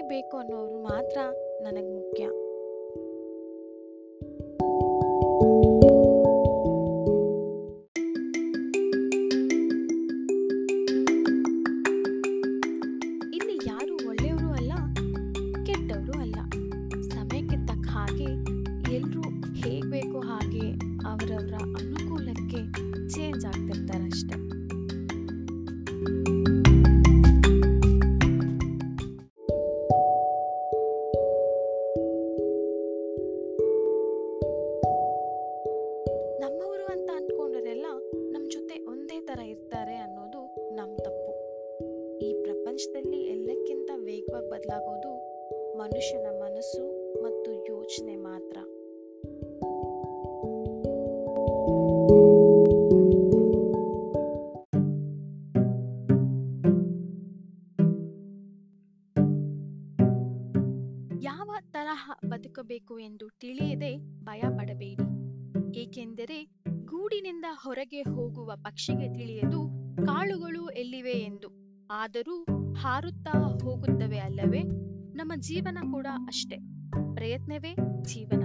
ಬೇಕು ಅನ್ನೋರು ಮಾತ್ರ ನನಗೆ ಮುಖ್ಯ. ಬದುಕಬೇಕು ಎಂದು ತಿಳಿಯದೆ ಭಯ ಪಡಬೇಡಿ ಏಕೆಂದರೆ ಗೂಡಿನಿಂದ ಹೊರಗೆ ಹೋಗುವ ಪಕ್ಷಿಗೆ ತಿಳಿಯದು ಕಾಳುಗಳು ಎಲ್ಲಿವೆ ಎಂದು. ಆದರೂ ಹಾರುತ್ತಾ ಹೋಗುತ್ತವೆ ಅಲ್ಲವೇ? ನಮ್ಮ ಜೀವನ ಕೂಡ ಅಷ್ಟೆ. ಪ್ರಯತ್ನವೇ ಜೀವನ.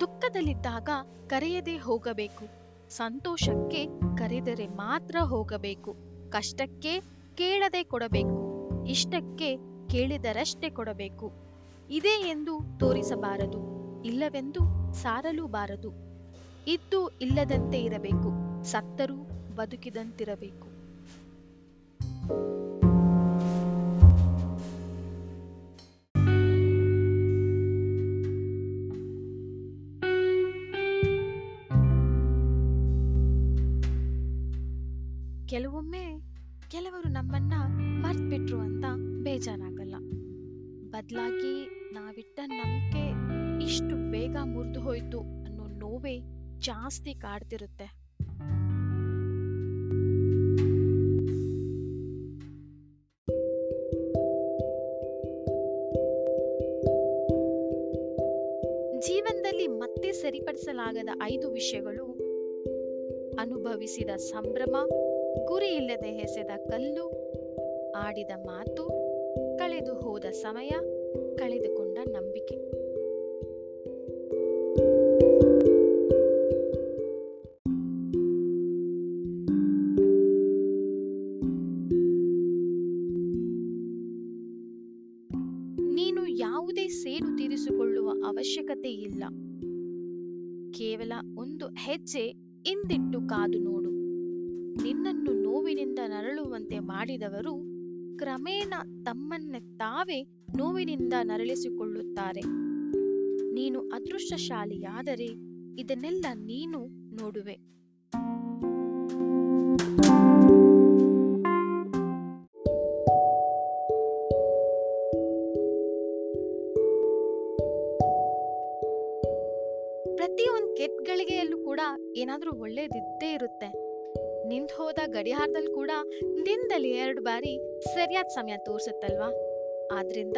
ದುಃಖದಲ್ಲಿದ್ದಾಗ ಕರೆಯದೆ ಹೋಗಬೇಕು. ಸಂತೋಷಕ್ಕೆ ಕರೆದರೆ ಮಾತ್ರ ಹೋಗಬೇಕು. ಕಷ್ಟಕ್ಕೆ ಕೇಳದೆ ಕೊಡಬೇಕು. ಇಷ್ಟಕ್ಕೆ ಕೇಳಿದರಷ್ಟೇ ಕೊಡಬೇಕು. ಇದೆ ಎಂದು ತೋರಿಸಬಾರದು. ಇಲ್ಲವೆಂದು ಸಾರಲೂಬಾರದು. ಇದ್ದು ಇಲ್ಲದಂತೆ ಇರಬೇಕು. ಸತ್ತರೂ ಬದುಕಿದಂತಿರಬೇಕು. ಕೆಲವೊಮ್ಮೆ ಕೆಲವರು ನಮ್ಮನ್ನ ಮರ್ತ್ಬಿಟ್ರು ಅಂತ ಬೇಜಾರಾಗಲ್ಲ. ಬದಲಾಗಿ ನಾವಿಟ್ಟ ನಂಬಿಕೆ ಇಷ್ಟು ಬೇಗ ಮುರಿದು ಹೋಯ್ತು ಅನ್ನೋ ನೋವೇ ಜಾಸ್ತಿ ಕಾಡ್ತಿರುತ್ತೆ. ಜೀವನದಲ್ಲಿ ಮತ್ತೆ ಸರಿಪಡಿಸಲಾಗದ ಐದು ವಿಷಯಗಳು ಅನುಭವಿಸಿದ ಸಂಭ್ರಮ ಗುರಿ ಇಲ್ಲದೆ ಎಸೆದ ಕಲ್ಲು, ಆಡಿದ ಮಾತು, ಕಳೆದು ಹೋದ ಸಮಯ, ಕಳೆದುಕೊಂಡ ನಂಬಿಕೆ. ನೀನು ಯಾವುದೇ ಸೇಡು ತೀರಿಸಿಕೊಳ್ಳುವ ಅವಶ್ಯಕತೆ ಇಲ್ಲ. ಕೇವಲ ಒಂದು ಹೆಜ್ಜೆ, ಇಂದಿಟ್ಟು ಕಾದು ನೋಡು. ನಿನ್ನನ್ನು ನೋವಿನಿಂದ ನರಳುವಂತೆ ಮಾಡಿದವರು ಕ್ರಮೇಣ ತಮ್ಮನ್ನೇ ತಾವೇ ನೋವಿನಿಂದ ನರಳಿಸಿಕೊಳ್ಳುತ್ತಾರೆ. ನೀನು ಅದೃಷ್ಟಶಾಲಿಯಾದರೆ ಇದನ್ನೆಲ್ಲ ನೀನು ನೋಡುವೆ. ಪ್ರತಿಯೊಂದು ಕೆಟ್ಟ ಗಳಿಗೆಯಲ್ಲೂ ಕೂಡ ಏನಾದ್ರೂ ಒಳ್ಳೇದಿದ್ದೇ ಇರುತ್ತೆ. ನಿಂತ್ ಹೋದ ಗಡಿಯಾರದಲ್ಲಿ ಕೂಡ ದಿನದಲ್ಲಿ ಎರಡು ಬಾರಿ ಸರಿಯಾದ ಸಮಯ ತೋರಿಸುತ್ತಲ್ವಾ? ಆದ್ರಿಂದ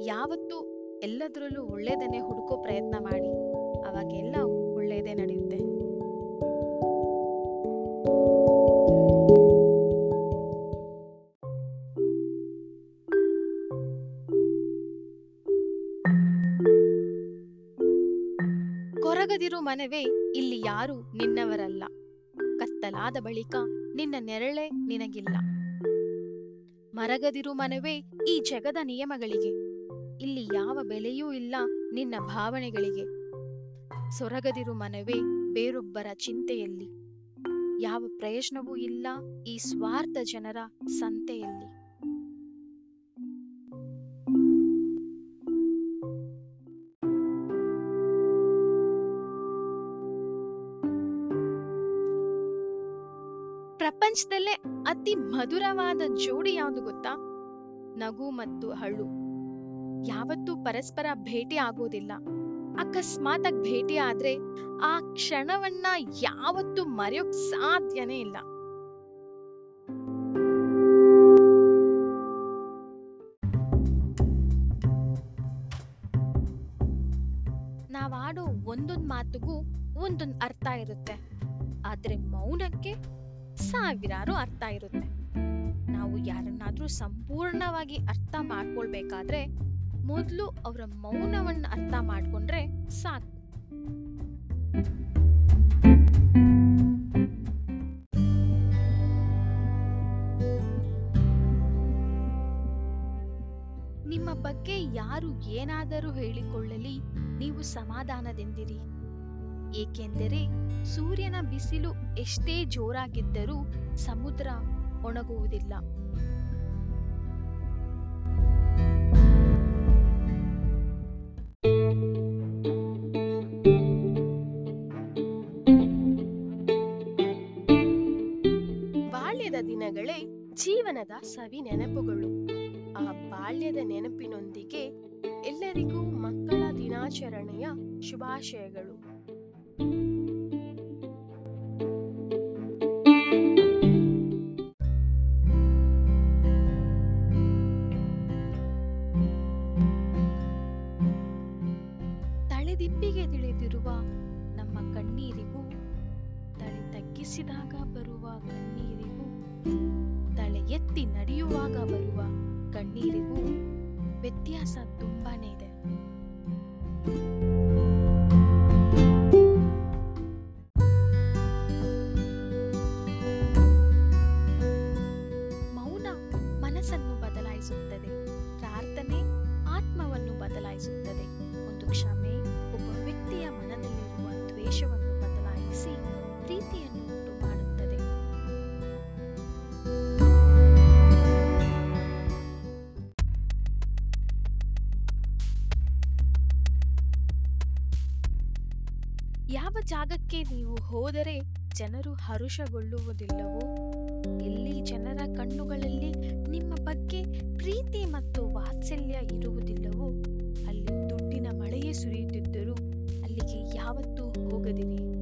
ಯಾವತ್ತೂ ಎಲ್ಲದರಲ್ಲೂ ಒಳ್ಳೇದನ್ನೇ ಹುಡುಕೋ ಪ್ರಯತ್ನ ಮಾಡಿ. ಅವಾಗೆಲ್ಲ ಒಳ್ಳೇದೇ ನಡೆಯುತ್ತೆ. ಕೊರಗದಿರು ಮನವೇ ಇಲ್ಲಿ ಯಾರು ನಿನ್ನವರಲ್ಲ. ಕತ್ತಲಾದ ಬಳಿಕ ನಿನ್ನ ನೆರಳೆ ನಿನಗಿಲ್ಲ. ಮರಗದಿರು ಮನವೇ ಈ ಜಗದ ನಿಯಮಗಳಿಗೆ. ಇಲ್ಲಿ ಯಾವ ಬೆಲೆಯೂ ಇಲ್ಲ ನಿನ್ನ ಭಾವನೆಗಳಿಗೆ. ಸೊರಗದಿರು ಮನವೇ ಬೇರೊಬ್ಬರ ಚಿಂತೆಯಲ್ಲಿ. ಯಾವ ಪ್ರಯತ್ನವೂ ಇಲ್ಲ ಈ ಸ್ವಾರ್ಥ ಜನರ ಸಂತೆಯಲ್ಲಿ. ಪ್ರಪಂಚದಲ್ಲೇ ಅತಿ ಮಧುರವಾದ ಜೋಡಿ ಯಾವುದು ಗೊತ್ತಾ? ನಗು ಮತ್ತು ಹಳ್ಳು. ಯಾವತ್ತೂ ಪರಸ್ಪರ ಭೇಟಿ ಆಗೋದಿಲ್ಲ. ಅಕಸ್ಮಾತ್ ಭೇಟಿ ಆದ್ರೆ ಆ ಕ್ಷಣವನ್ನ ಯಾವತ್ತೂ ಮರೆಯೋಕ್ ಸಾಧ್ಯನೇ ಇಲ್ಲ. ನಾವಾಡೋ ಒಂದೊಂದ್ ಮಾತುಗೂ ಒಂದೊಂದ್ ಅರ್ಥ ಇರುತ್ತೆ. ಆದ್ರೆ ಮೌನಕ್ಕೆ ಸಾವಿರಾರು ಅರ್ಥ ಇರುತ್ತೆ. ನಾವು ಯಾರನ್ನಾದ್ರೂ ಸಂಪೂರ್ಣವಾಗಿ ಅರ್ಥ ಮಾಡ್ಕೊಳ್ಬೇಕಾದ್ರೆ ಮೊದಲು ಅವರ ಮೌನವನ್ನ ಅರ್ಥ ಮಾಡ್ಕೊಂಡ್ರೆ ಸಾಕು. ನಿಮ್ಮ ಬಗ್ಗೆ ಯಾರು ಏನಾದರೂ ಹೇಳಿಕೊಳ್ಳಲಿ, ನೀವು ಸಮಾಧಾನದಿಂದಿರಿ. ಏಕೆಂದರೆ ಸೂರ್ಯನ ಬಿಸಿಲು ಎಷ್ಟೇ ಜೋರಾಗಿದ್ದರೂ ಸಮುದ್ರ ಒಣಗುವುದಿಲ್ಲ. ಬಾಲ್ಯದ ದಿನಗಳೇ ಜೀವನದ ಸವಿ ನೆನಪುಗಳು ಆ ಬಾಲ್ಯದ ನೆನಪಿನೊಂದಿಗೆ ಎಲ್ಲರಿಗೂ ಮಕ್ಕಳ ದಿನಾಚರಣೆಯ ಶುಭಾಶಯಗಳು. ತಲೆದಿಪ್ಪಿಗೆ ತಿಳಿದಿರುವ ನಮ್ಮ ಕಣ್ಣೀರಿಗೂ ತಲೆ ತಗ್ಗಿಸಿದಾಗ ಬರುವ ಕಣ್ಣೀರಿಗೂ ತಲೆ ಎತ್ತಿ ನಡೆಯುವಾಗ ಬರುವ ಕಣ್ಣೀರಿಗೂ ವ್ಯತ್ಯಾಸ ತುಂಬಾನೇ ಇದೆ. ಜಾಗಕ್ಕೆ ನೀವು ಹೋದರೆ ಜನರು ಹರುಷಗೊಳ್ಳುವುದಿಲ್ಲವೋ? ಇಲ್ಲಿ ಜನರ ಕಣ್ಣುಗಳಲ್ಲಿ ನಿಮ್ಮ ಬಗ್ಗೆ ಪ್ರೀತಿ ಮತ್ತು ವಾತ್ಸಲ್ಯ ಇರುವುದಿಲ್ಲವೋ? ಅಲ್ಲಿ ದುಡ್ಡಿನ ಮಳೆಯೇ ಸುರಿಯುತ್ತಿದ್ದರೂ ಅಲ್ಲಿಗೆ ಯಾವತ್ತೂ ಹೋಗದಿರಿ.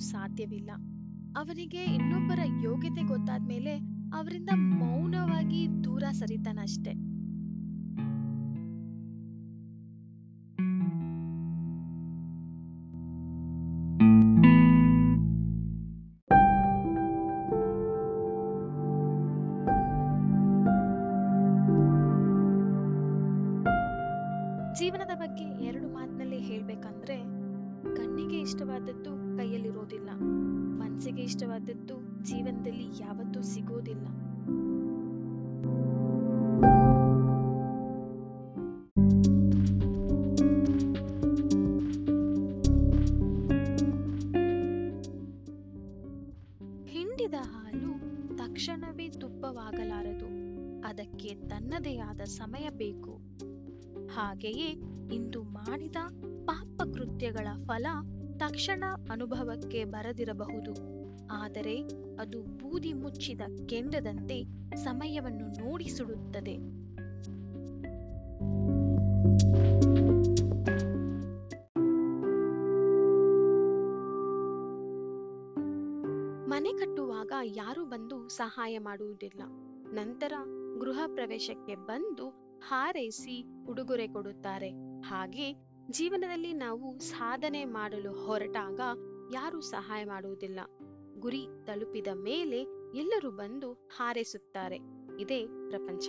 ಸಾಧ್ಯವಿಲ್ಲ. ಅವನಿಗೆ ಇನ್ನೊಬ್ಬರ ಯೋಗ್ಯತೆ ಗೊತ್ತಾದ್ಮೇಲೆ ಅವರಿಂದ ಮೌನವಾಗಿ ದೂರ ಸರಿತಾನಷ್ಟೆ ಅದಕ್ಕೆ ತನ್ನದೇ ಆದ ಸಮಯ ಬೇಕು. ಹಾಗೆಯೇ ಇಂದು ಮಾಡಿದ ಪಾಪ ಕೃತ್ಯಗಳ ಫಲ ತಕ್ಷಣ ಅನುಭವಕ್ಕೆ ಬರದಿರಬಹುದು. ಆದರೆ ಅದು ಬೂದಿ ಮುಚ್ಚಿದ ಕೆಂಡದಂತೆ ಸಮಯವನ್ನು ನೋಡಿ ಸುಡುತ್ತದೆ. ಮನೆ ಕಟ್ಟುವಾಗ ಯಾರು ಬಂದು ಸಹಾಯ ಮಾಡುವುದಿಲ್ಲ. ನಂತರ ಗೃಹ ಪ್ರವೇಶಕ್ಕೆ ಬಂದು ಹಾರೈಸಿ ಉಡುಗೊರೆ ಕೊಡುತ್ತಾರೆ. ಹಾಗೆ ಜೀವನದಲ್ಲಿ ನಾವು ಸಾಧನೆ ಮಾಡಲು ಹೊರಟಾಗ ಯಾರು ಸಹಾಯ ಮಾಡುವುದಿಲ್ಲ. ಗುರಿ ತಲುಪಿದ ಮೇಲೆ ಎಲ್ಲರೂ ಬಂದು ಹಾರೈಸುತ್ತಾರೆ. ಇದೇ ಪ್ರಪಂಚ.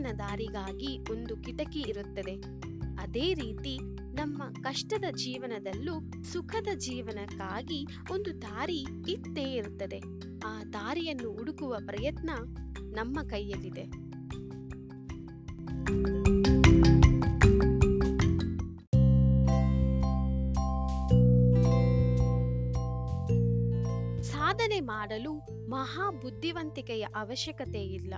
ಬೆಳಕಿನ ದಾರಿಗಾಗಿ ಒಂದು ಕಿಟಕಿ ಇರುತ್ತದೆ. ಅದೇ ರೀತಿ ನಮ್ಮ ಕಷ್ಟದ ಜೀವನದಲ್ಲೂ ಸುಖದ ಜೀವನಕ್ಕಾಗಿ ಒಂದು ದಾರಿ ಇದ್ದೇ ಇರುತ್ತದೆ. ಆ ದಾರಿಯನ್ನು ಹುಡುಕುವ ಪ್ರಯತ್ನ ನಮ್ಮ ಕೈಯಲ್ಲಿದೆ. ಸಾಧನೆ ಮಾಡಲು ಮಹಾ ಬುದ್ಧಿವಂತಿಕೆಯ ಅವಶ್ಯಕತೆ ಇಲ್ಲ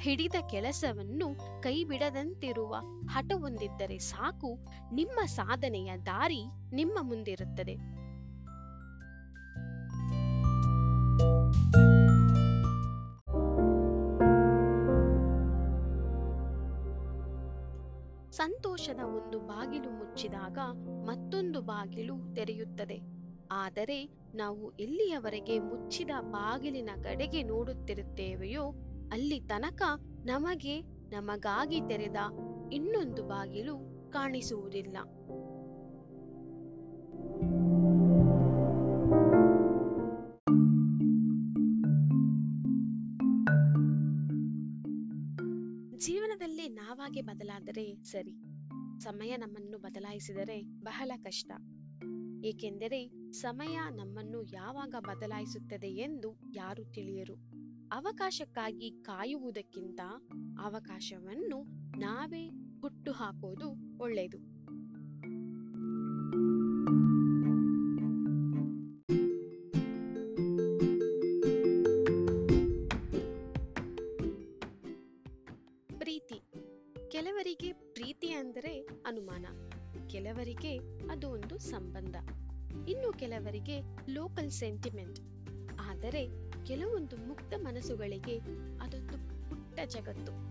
ಹಿಡಿದ ಕೆಲಸವನ್ನು ಕೈಬಿಡದಂತಿರುವ ಹಠವೊಂದಿದ್ದರೆ ಸಾಕು, ನಿಮ್ಮ ಸಾಧನೆಯ ದಾರಿ ನಿಮ್ಮ ಮುಂದಿರುತ್ತದೆ. ಸಂತೋಷದ ಒಂದು ಬಾಗಿಲು ಮುಚ್ಚಿದಾಗ ಮತ್ತೊಂದು ಬಾಗಿಲು ತೆರೆಯುತ್ತದೆ. ಆದರೆ ನಾವು ಎಲ್ಲಿಯವರೆಗೆ ಮುಚ್ಚಿದ ಬಾಗಿಲಿನ ಕಡೆಗೆ ನೋಡುತ್ತಿರುತ್ತೇವೆಯೋ ಅಲ್ಲಿ ತನಕ ನಮಗೆ ನಮಗಾಗಿ ತೆರೆದ ಇನ್ನೊಂದು ಬಾಗಿಲು ಕಾಣಿಸುವುದಿಲ್ಲ. ಜೀವನದಲ್ಲಿ ನಾವಾಗಿ ಬದಲಾದರೆ ಸರಿ. ಸಮಯ ನಮ್ಮನ್ನು ಬದಲಾಯಿಸಿದರೆ ಬಹಳ ಕಷ್ಟ. ಏಕೆಂದರೆ ಸಮಯ ನಮ್ಮನ್ನು ಯಾವಾಗ ಬದಲಾಯಿಸುತ್ತದೆ ಎಂದು ಯಾರು ತಿಳಿಯರು. ಅವಕಾಶಕ್ಕಾಗಿ ಕಾಯುವುದಕ್ಕಿಂತ ಅವಕಾಶವನ್ನು ನಾವೇ ಹುಟ್ಟು ಹಾಕೋದು ಒಳ್ಳೆಯದು. ಪ್ರೀತಿ. ಕೆಲವರಿಗೆ ಪ್ರೀತಿ ಅಂದರೆ ಅನುಮಾನ. ಕೆಲವರಿಗೆ ಅದು ಒಂದು ಸಂಬಂಧ. ಇನ್ನು ಕೆಲವರಿಗೆ ಲೋಕಲ್ ಸೆಂಟಿಮೆಂಟ್ ಆದರೆ ಕೆಲವೊಂದು ಮುಕ್ತ ಮನಸ್ಸುಗಳಿಗೆ ಅದೊಂದು ಪುಟ್ಟ ಜಗತ್ತು.